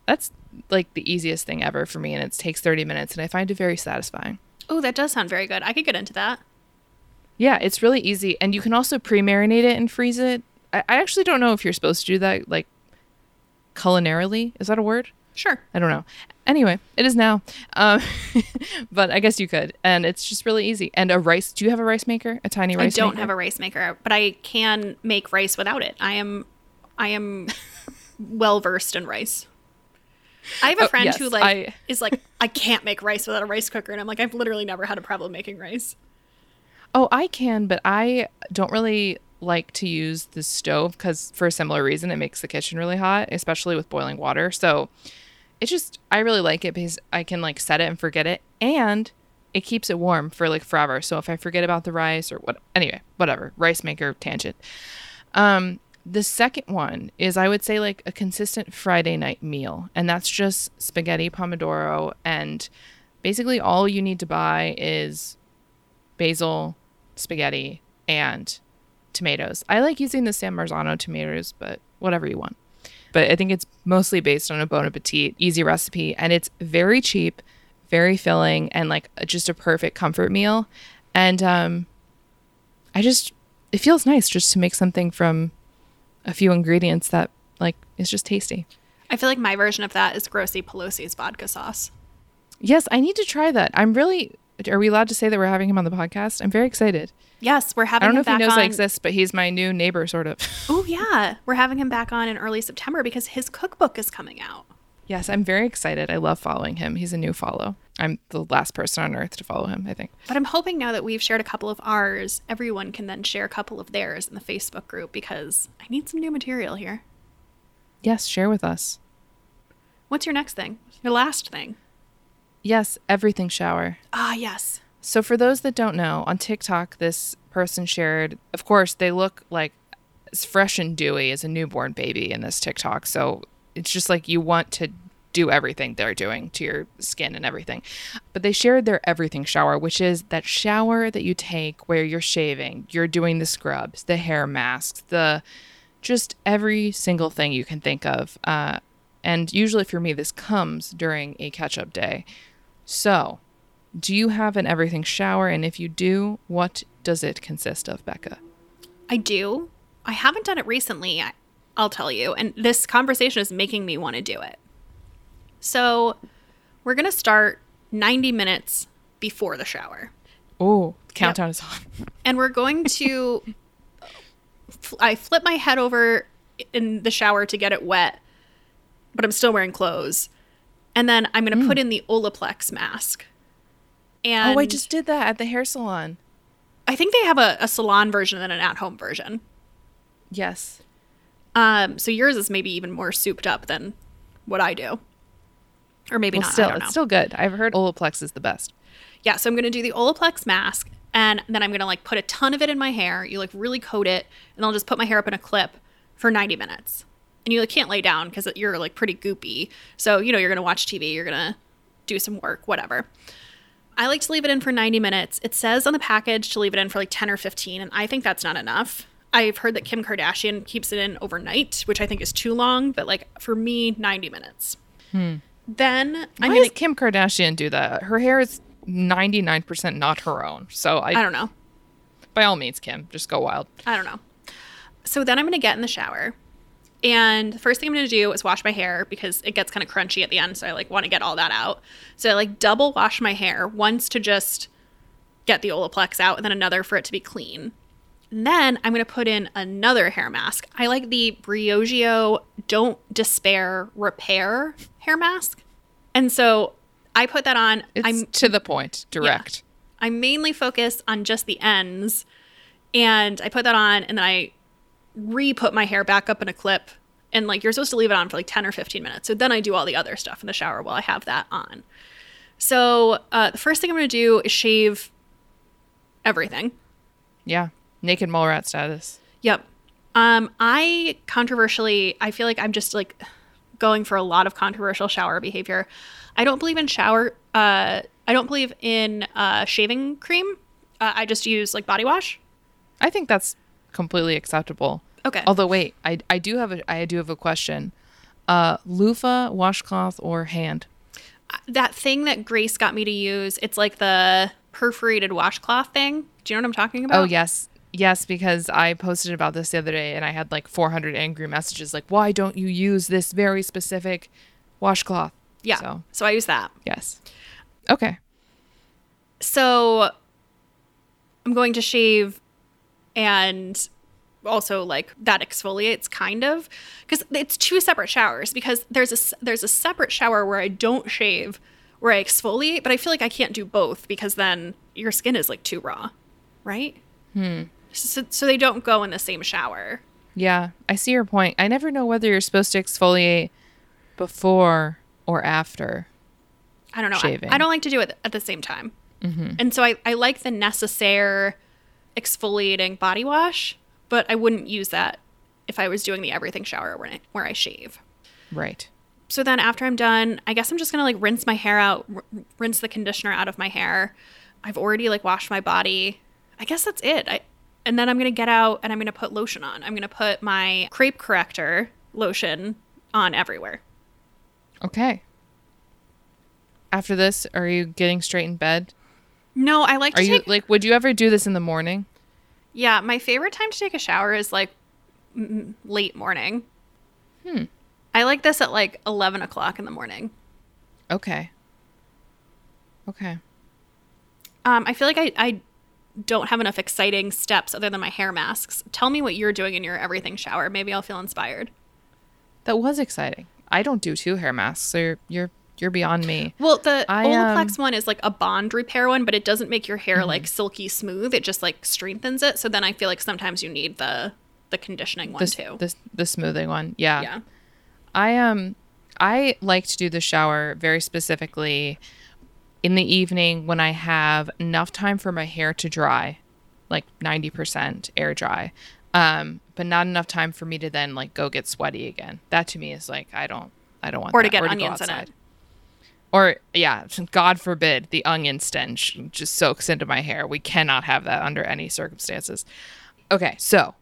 That's like the easiest thing ever for me and it takes 30 minutes and I find it very satisfying. Oh, that does sound very good. I could get into that. Yeah, it's really easy. And you can also pre marinate it and freeze it. I, I actually don't know if you're supposed to do that, like culinarily. Is that a word? Sure. I don't know. Anyway, it is now. Um, <laughs> but I guess you could. And it's just really easy. And a rice. Do you have a rice maker? A tiny rice I don't maker? have a rice maker, but I can make rice without it. I am I am <laughs> well versed in rice. I have a Oh, friend yes, who like I- <laughs> is like I can't make rice without a rice cooker and I'm like I've literally never had a problem making rice. Oh, I can, but I don't really like to use the stove because for a similar reason, it makes the kitchen really hot, especially with boiling water. So it just, I really like it because I can like set it and forget it, and it keeps it warm for like forever. So if I forget about the rice or what, anyway, whatever, rice maker tangent. Um, the second one is I would say like a consistent Friday night meal, and that's just spaghetti pomodoro, and basically all you need to buy is basil, spaghetti, and tomatoes. I like using the San Marzano tomatoes, but whatever you want. But I think it's mostly based on a Bon Appetit, easy recipe, and it's very cheap, very filling, and like just a perfect comfort meal. And um, I just, it feels nice just to make something from a few ingredients that like is just tasty. I feel like my version of that is Grossy Pelosi's vodka sauce. Yes, I need to try that. I'm really. Are we allowed to say that we're having him on the podcast? I'm very excited. Yes, we're having. I don't know if he knows on. I exist, but he's my new neighbor, sort of. <laughs> Oh yeah, we're having him back on in early September because his cookbook is coming out. yes, I'm very excited. I love following him. He's a new follow. I'm the last person on earth to follow him, I think. But I'm hoping now that we've shared a couple of ours, everyone can then share a couple of theirs in the Facebook group because I need some new material here. Yes, share with us. What's your next thing? Your last thing? Yes, everything shower. Ah, yes. So, for those that don't know, on TikTok, this person shared, of course, they look like as fresh and dewy as a newborn baby in this TikTok. So, it's just like you want to do everything they're doing to your skin and everything. But they shared their everything shower, which is that shower that you take where you're shaving, you're doing the scrubs, the hair masks, the just every single thing you can think of. Uh, and usually for me, this comes during a catch up day. So, do you have an everything shower? And if you do, what does it consist of, Becca? I do. I haven't done it recently, I'll tell you. And this conversation is making me want to do it. So, we're going to start 90 minutes before the shower. Oh, countdown is on. <laughs> And we're going to. I flip my head over in the shower to get it wet, but I'm still wearing clothes. And then I'm going to put in the Olaplex mask. And oh, I just did that at the hair salon. I think they have a, a salon version and an at home version. Yes. Um, so yours is maybe even more souped up than what I do. Or maybe Well, not. still, I don't know. it's still good. I've heard Olaplex is the best. Yeah, so I'm gonna do the Olaplex mask, and then I'm gonna like put a ton of it in my hair. You like really coat it, and I'll just put my hair up in a clip for 90 minutes. And you like can't lay down because you're like pretty goopy. So you know you're gonna watch TV, you're gonna do some work, whatever. I like to leave it in for 90 minutes. It says on the package to leave it in for like 10 or 15, and I think that's not enough. I've heard that Kim Kardashian keeps it in overnight, which I think is too long, but like for me, 90 minutes. Hmm. Then I'm Why gonna does Kim Kardashian do that? Her hair is 99% not her own. So I, I don't know. by all means, Kim, just go wild. I don't know. So then I'm going to get in the shower. And the first thing I'm going to do is wash my hair because it gets kind of crunchy at the end. So I like want to get all that out. So I like double wash my hair once to just get the Olaplex out and then another for it to be clean. And then I'm going to put in another hair mask. I like the Briogeo Don't Despair Repair hair mask. And so I put that on. It's I'm to the point, direct. I mainly focus on just the ends and I put that on and then I re put my hair back up in a clip. And like you're supposed to leave it on for like 10 or 15 minutes. So then I do all the other stuff in the shower while I have that on. So uh, the first thing I'm going to do is shave everything. Yeah. Naked mole rat status. Yep. Um, I controversially, I feel like I'm just like going for a lot of controversial shower behavior. I don't believe in shower. Uh, I don't believe in uh, shaving cream. Uh, I just use like body wash. I think that's completely acceptable. Okay. Although wait, I I do have a I do have a question. Uh loofah, washcloth, or hand? that thing that Grace got me to use, it's like the perforated washcloth thing. Do you know what I'm talking about? Oh yes. Yes, because I posted about this the other day and I had like 400 angry messages like, why don't you use this very specific washcloth? Yeah. So, so I use that. yes. Okay. So I'm going to shave and also like that exfoliates kind of because it's two separate showers because there's a there's a separate shower where I don't shave where I exfoliate but I feel like I can't do both because then your skin is like too raw right hmm so, so they don't go in the same shower Yeah, I see your point. I never know whether you're supposed to exfoliate before or after. I don't know. I- Shaving. I, don't like to do it at the same time. And so I, I like the Necessaire exfoliating body wash, but I wouldn't use that if I was doing the everything shower where I, where I shave. Right. So then after I'm done, I guess I'm just going to like rinse my hair out, r- rinse the conditioner out of my hair. I've already like washed my body. I guess that's it. I, and then I'm going to get out and I'm going to put lotion on. I'm going to put my crepe corrector lotion on everywhere. Okay. After this, are you getting straight in bed? No, I like to Are you take like would you ever do this in the morning? Yeah, my favorite time to take a shower is like m- late morning. Hmm. I like this at like 11 o'clock in the morning. Okay. Okay. Um, I feel like I, I don't have enough exciting steps other than my hair masks. Tell me what you're doing in your everything shower. Maybe I'll feel inspired. That was exciting. I don't do two hair masks, so you're you're, you're beyond me. Well, the I, um, Olaplex one is like a bond repair one, but it doesn't make your hair like silky smooth. It just like strengthens it. So then I feel like sometimes you need the the conditioning one The, too. the the smoothing one. Yeah. yeah. I um I like to do the shower very specifically in the evening when I have enough time for my hair to dry, like 90% air dry. Um, but not enough time for me to then like go get sweaty again. That to me is like I don't I don't want Or to that. get go onions in it. Or yeah, God forbid the onion stench just soaks into my hair. We cannot have that under any circumstances. Okay, so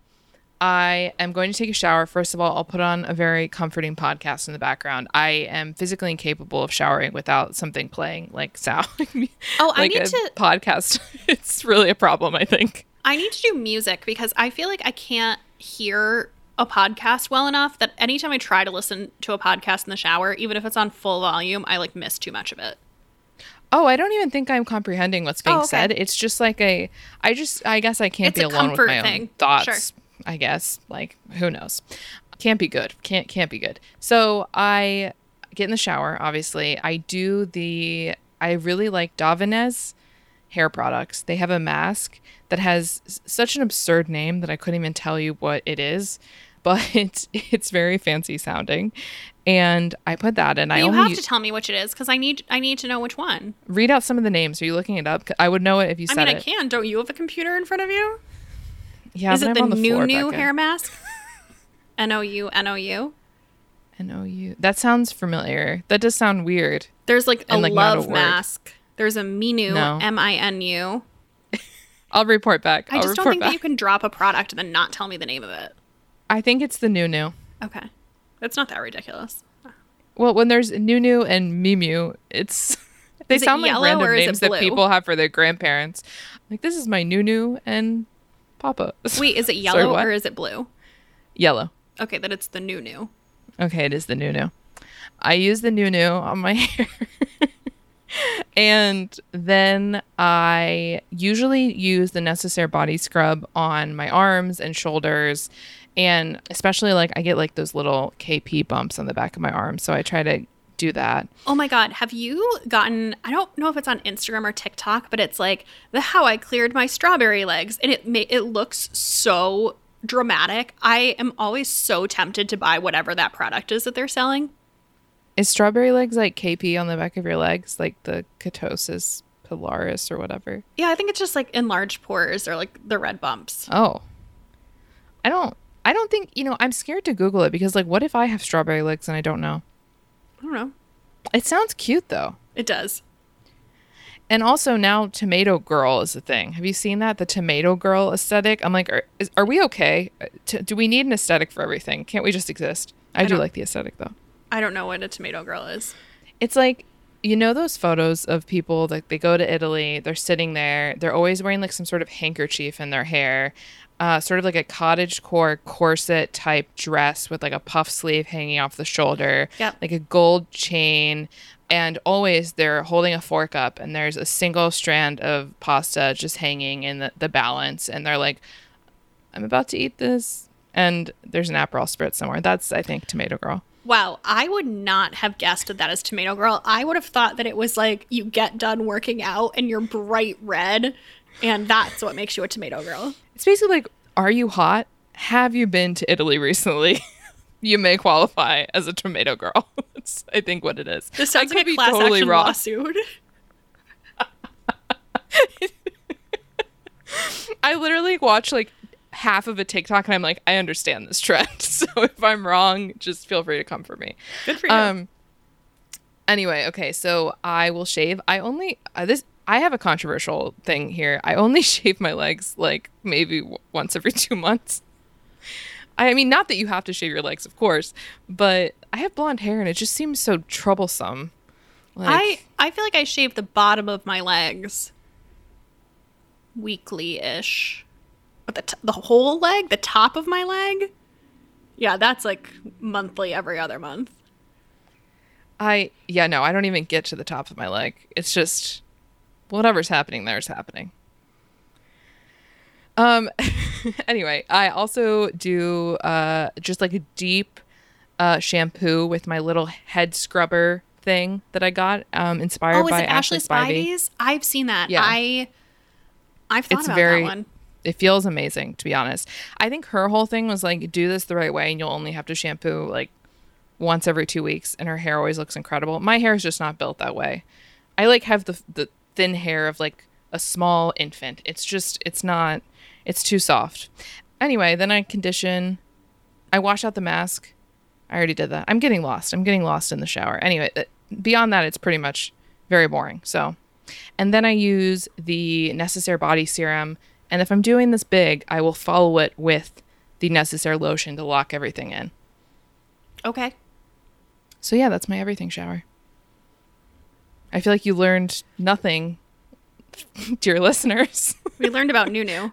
I am going to take a shower. First of all, I'll put on a very comforting podcast in the background. I am physically incapable of showering without something playing like sound. <laughs> Oh, I need to- podcast. <laughs> it's really a problem, I think. I need to do music because I feel like I can't hear a podcast well enough that anytime I try to listen to a podcast in the shower, even if it's on full volume, I like miss too much of it. Oh, I don't even think I'm comprehending what's being Oh, okay. said. It's just like a I just I guess I can't It's be a alone with comfort my own thing. thoughts. Sure. I guess. Like who knows. Can't be good. Can't can't be good. So I get in the shower, obviously. I do the I really like Davines hair products. They have a mask that has such an absurd name that I couldn't even tell you what it is, <laughs> but it's, it's very fancy sounding. And I put that in. I you only have to tell me which it is because I need I need to know which one. read out some of the names. Are you looking it up? I would know it if you said. It. I said mean, I it. can. Don't you have a computer in front of you? Yeah, is it the the new floor, new Becca. hair mask? <laughs> N O U N O U. N O U. That sounds familiar. That does sound weird. There's like a And, like, not a love mask. There's a Minu No. M I N U. <laughs> I'll report back. I I'll just don't think back. that you can drop a product and then not tell me the name of it. I think it's the new new. Okay, it's not that ridiculous. Well, when there's Nounou and Mimu, it's <laughs> they Is it sound like random or is it names that people have for their grandparents. Like this is my Nunu and Papa. <laughs> Wait, is it yellow what? or is it blue? Yellow. Okay, then it's the new new. Okay, it is the Nounou. I use the Nounou on my hair. And then I usually use the Necessaire body scrub on my arms and shoulders. And especially like I get like those little KP bumps on the back of my arm. So I try to do that. Oh my god, have you gotten I don't know if it's on Instagram or TikTok, but it's like the how I cleared my strawberry legs and it ma- it looks so dramatic. I am always so tempted to buy whatever that product is that they're selling. Is strawberry legs like KP on the back of your legs? Like the keratosis pilaris or whatever? Yeah, I think it's just like enlarged pores or like the red bumps. Oh. I don't I don't think, you know, I'm scared to Google it because like what if I have strawberry legs and I don't know? I don't know. It sounds cute though. It does. And also now tomato girl is a thing. Have you seen that? The tomato girl aesthetic? I'm like, are, is, are we okay? Uh, T- do we need an aesthetic for everything? Can't we just exist? I, do don't- like the aesthetic though. I don't know what a tomato girl is. It's like you know those photos of people like they go to Italy, they're sitting there, they're always wearing like some sort of handkerchief in their hair, uh, sort of like a cottage core corset type dress with like a puff sleeve hanging off the shoulder, Yep. like a gold chain, and always they're holding a fork up and there's a single strand of pasta just hanging in the, the balance, and they're like, I'm about to eat this. And there's an Aperol spritz somewhere. That's, I think, Tomato Girl. Wow, I would not have guessed that that is tomato girl. I would have thought that it was like you get done working out and you're bright red, and that's what makes you a tomato girl. It's basically like, are you hot? Have you been to Italy recently? <laughs> you may qualify as a tomato girl. <laughs> That's, I think, what it is. This sounds I like a class action lawsuit. <laughs> I literally watch like half of a TikTok and I'm like, I understand this trend. <laughs> So if I'm wrong, just feel free to come for me. Good for you. Um. Anyway, okay, so I will shave. I only uh, this. I have a controversial thing here. I only <laughs> shave my legs like maybe w- once every <laughs> two months. I mean, not that you have to shave your legs, of course, but I have blonde hair and it just seems so troublesome. Like, I I feel like I shave the bottom of my legs weekly ish, the t- the whole leg, the top of my leg, yeah, that's like monthly, every other month. I yeah no, I don't even get to the top of my leg. It's just whatever's happening there is happening. Um <laughs> anyway, I also do uh just like a deep uh shampoo with my little head scrubber thing that I got um inspired Oh, is by it Ashley Spivey. Spivey's? I've seen that. Yeah. I I've thought It's about very that one. It feels amazing to be honest. I think her whole thing was like do this the right way and you'll only have to shampoo like once every 2 weeks and her hair always looks incredible. My hair is just not built that way. I like have the the thin hair of like a small infant. It's just it's not it's too soft. Anyway, then I condition I wash out the mask. I already did that. I'm getting lost. I'm getting lost in the shower. Anyway, uh, beyond that it's pretty much very boring. So, and then I use the Necessaire body serum. And if I'm doing this big, I will follow it with the Necessaire lotion to lock everything in. Okay. So, yeah, that's my everything shower. I feel like you learned nothing, <laughs> dear listeners. <laughs> We learned about Nounou.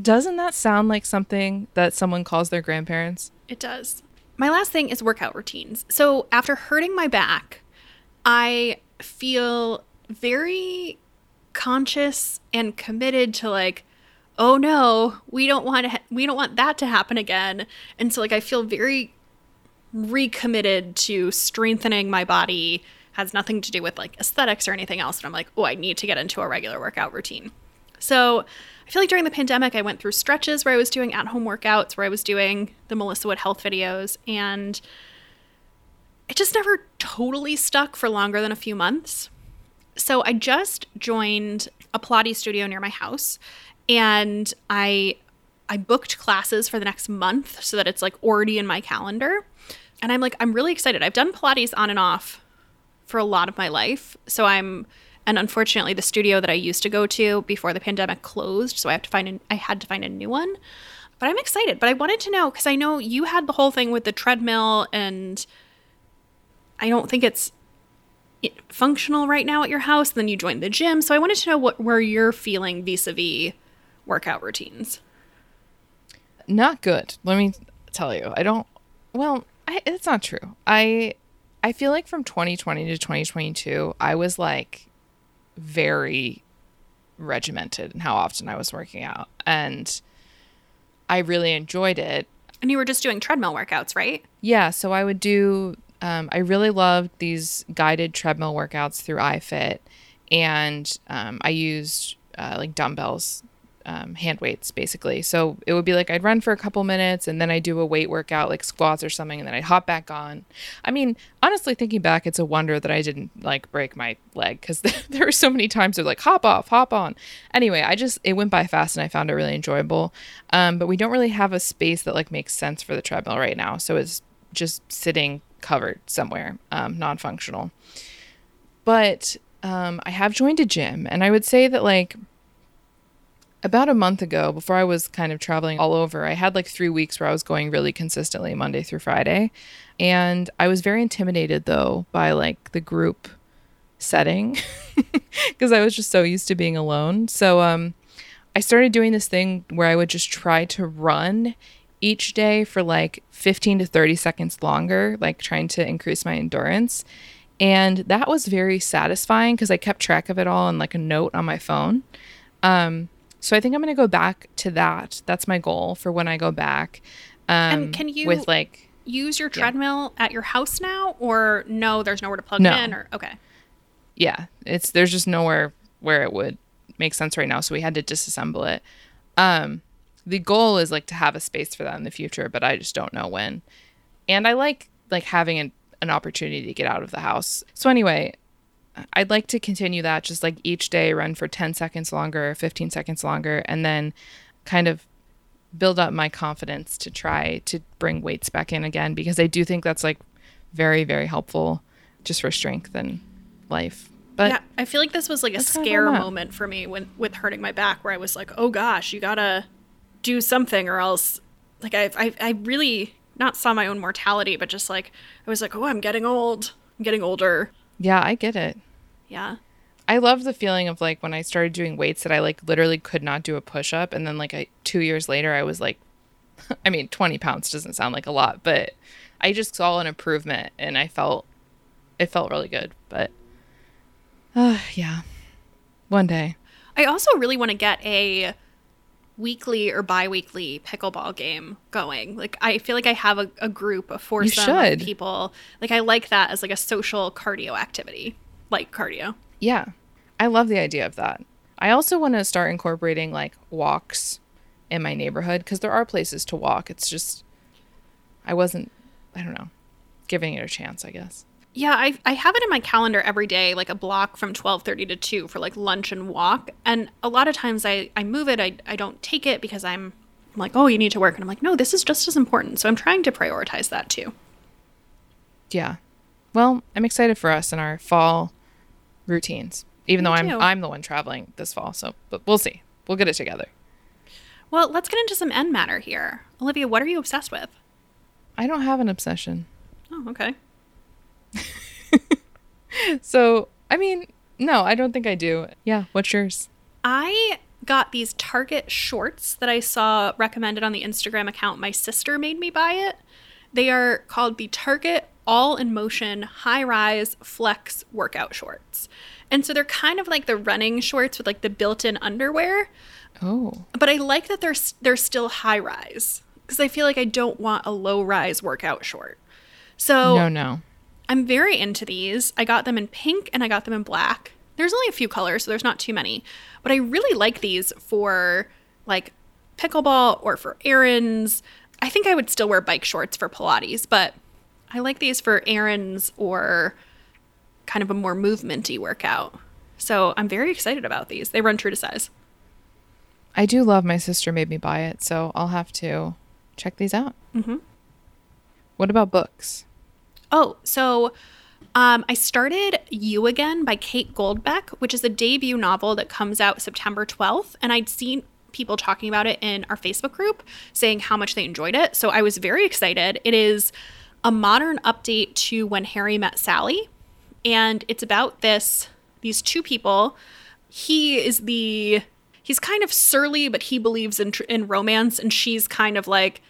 Doesn't that sound like something that someone calls their grandparents? It does. My last thing is workout routines. So after hurting my back, I feel very conscious and committed to like oh no we don't want to ha- we don't want that to happen again. And so like i feel very recommitted to strengthening my body. Has nothing to do with like aesthetics or anything else. And i'm like oh i need to get into a regular workout routine. So I feel like during the pandemic, I went through stretches where I was doing at home workouts, where I was doing the Melissa Wood health videos, and it just never totally stuck for longer than a few months. So I just joined a Pilates studio near my house, and I I booked classes for the next month so that it's like already in my calendar. And I'm like, I'm really excited. I've done Pilates on and off for a lot of my life. So I'm, and unfortunately, the studio that I used to go to before the pandemic closed. So I have to find, an, I had to find a new one. But I'm excited. But I wanted to know because I know you had the whole thing with the treadmill, and I don't think it's functional right now at your house. Then you joined the gym. So I wanted to know what where you're feeling vis a vis workout routines. Not good. Let me tell you. I don't. Well, I, it's not true. I I feel like from 2020 to 2022, I was like very regimented in how often I was working out, and I really enjoyed it. And you were just doing treadmill workouts, right? Yeah. So I would do. Um, I really loved these guided treadmill workouts through iFit, and um, I used uh, like dumbbells um, hand weights basically. So it would be like I'd run for a couple minutes and then I'd do a weight workout like squats or something and then I'd hop back on. I mean, honestly, thinking back, it's a wonder that I didn't like break my leg because <laughs> there were so many times they're like hop off, hop on. Anyway, I just, it went by fast and I found it really enjoyable. Um, but we don't really have a space that like makes sense for the treadmill right now. So it's just sitting covered somewhere, um, non functional. But um, I have joined a gym and I would say that like, about a month ago, before I was kind of traveling all over, I had like three weeks where I was going really consistently Monday through Friday. And I was very intimidated though by like the group setting <laughs> because I was just so used to being alone. So um, I started doing this thing where I would just try to run each day for like 15 to 30 seconds longer, like trying to increase my endurance. And that was very satisfying because I kept track of it all in like a note on my phone. Um, so I think I'm going to go back to that. That's my goal for when I go back. Um, and can you with like use your treadmill yeah. at your house now, or no? There's nowhere to plug no. it in, or okay. Yeah, it's there's just nowhere where it would make sense right now, so we had to disassemble it. Um, the goal is like to have a space for that in the future, but I just don't know when. And I like like having an, an opportunity to get out of the house. So anyway, I'd like to continue that just like each day run for 10 seconds longer, 15 seconds longer, and then kind of build up my confidence to try to bring weights back in again because I do think that's like very, very helpful just for strength and life. But yeah, I feel like this was like a scare moment for me when with hurting my back where I was like, oh gosh, you gotta do something or else like I I, I really not saw my own mortality, but just like I was like, oh, I'm getting old. I'm getting older. Yeah, I get it. Yeah. I love the feeling of like when I started doing weights that I like literally could not do a push up. And then like I, two years later, I was like, <laughs> I mean, 20 pounds doesn't sound like a lot, but I just saw an improvement and I felt, it felt really good. But uh, <sighs> yeah, one day. I also really want to get a weekly or bi-weekly pickleball game going. Like i feel like i have a, a group of foursome of people. Like i like that as like a social cardio activity like cardio. Yeah. I love the idea of that. I also want to start incorporating like walks in my neighborhood because there are places to walk. It's just i wasn't i don't know giving it a chance i guess yeah, I, I have it in my calendar every day, like a block from 1230 to 2 for like lunch and walk. And a lot of times I, I move it, I, I don't take it because I'm, I'm like, oh, you need to work. And I'm like, no, this is just as important. So I'm trying to prioritize that too. Yeah. Well, I'm excited for us and our fall routines, even Me though I'm, I'm the one traveling this fall. So, but we'll see. We'll get it together. Well, let's get into some end matter here. Olivia, what are you obsessed with? I don't have an obsession. Oh, okay. <laughs> so, I mean, no, I don't think I do. Yeah, what's yours? I got these Target shorts that I saw recommended on the Instagram account. My sister made me buy it. They are called the Target All in Motion High Rise Flex Workout Shorts. And so they're kind of like the running shorts with like the built-in underwear. Oh. But I like that they're they're still high rise because I feel like I don't want a low rise workout short. So No, no. I'm very into these. I got them in pink and I got them in black. There's only a few colors, so there's not too many. But I really like these for like pickleball or for errands. I think I would still wear bike shorts for Pilates, but I like these for errands or kind of a more movementy workout. So I'm very excited about these. They run true to size. I do love my sister made me buy it, so I'll have to check these out. Mm-hmm. What about books? Oh, so um, I started You Again by Kate Goldbeck, which is a debut novel that comes out September 12th. And I'd seen people talking about it in our Facebook group saying how much they enjoyed it. So I was very excited. It is a modern update to When Harry Met Sally. And it's about this these two people. He is the he's kind of surly, but he believes in in romance, and she's kind of like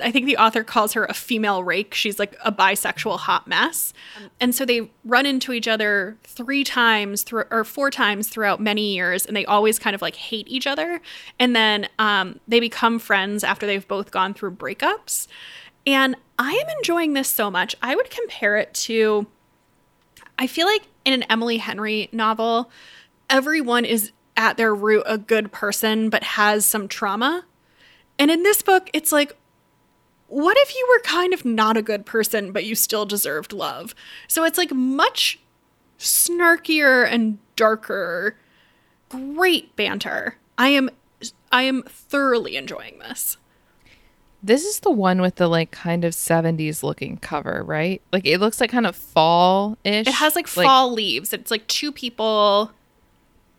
I think the author calls her a female rake. She's like a bisexual hot mess. And so they run into each other three times through or four times throughout many years and they always kind of like hate each other. And then um, they become friends after they've both gone through breakups. And I am enjoying this so much. I would compare it to I feel like in an Emily Henry novel, everyone is at their root a good person but has some trauma. And in this book, it's like what if you were kind of not a good person, but you still deserved love? So it's like much snarkier and darker. Great banter. I am I am thoroughly enjoying this. This is the one with the like kind of 70s looking cover, right? Like it looks like kind of fall ish. It has like fall leaves. It's like two people.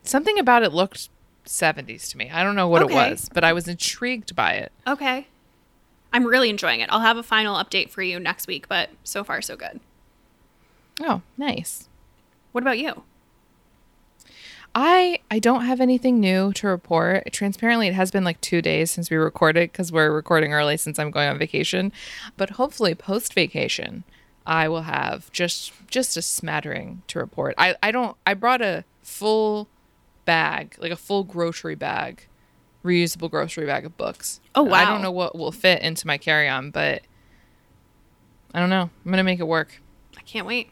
Something about it looked 70s to me. I don't know what Okay. it was, but I was intrigued by it. Okay. I'm really enjoying it. I'll have a final update for you next week, but so far so good. Oh, nice. What about you? I I don't have anything new to report. Transparently, it has been like two days since we recorded because we're recording early since I'm going on vacation. But hopefully, post vacation, I will have just just a smattering to report. I I don't. I brought a full bag, like a full grocery bag, reusable grocery bag of books. Oh, wow! I don't know what will fit into my carry on, but I don't know. I'm gonna make it work. I can't wait.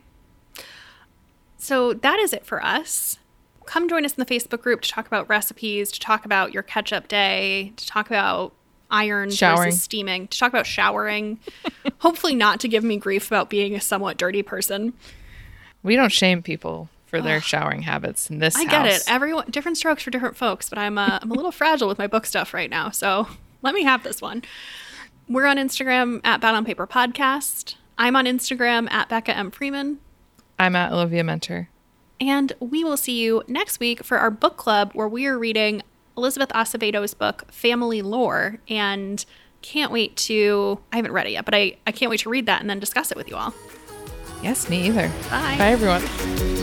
So that is it for us. Come join us in the Facebook group to talk about recipes, to talk about your catch up day, to talk about iron Showering. versus steaming, to talk about showering. <laughs> Hopefully, not to give me grief about being a somewhat dirty person. We don't shame people for their showering habits in this I house. get it. Everyone, different strokes for different folks, but I'm uh, I'm a <laughs> little fragile with my book stuff right now. So let me have this one. We're on Instagram at Bad on Paper Podcast. I'm on Instagram at Becca M Freeman. I'm at Olivia Muenter. And we will see you next week for our book club where we are reading Elizabeth Acevedo's book, Family Lore. And can't wait to, I haven't read it yet, but I, I can't wait to read that and then discuss it with you all. Yes, me either. Bye. Bye, everyone.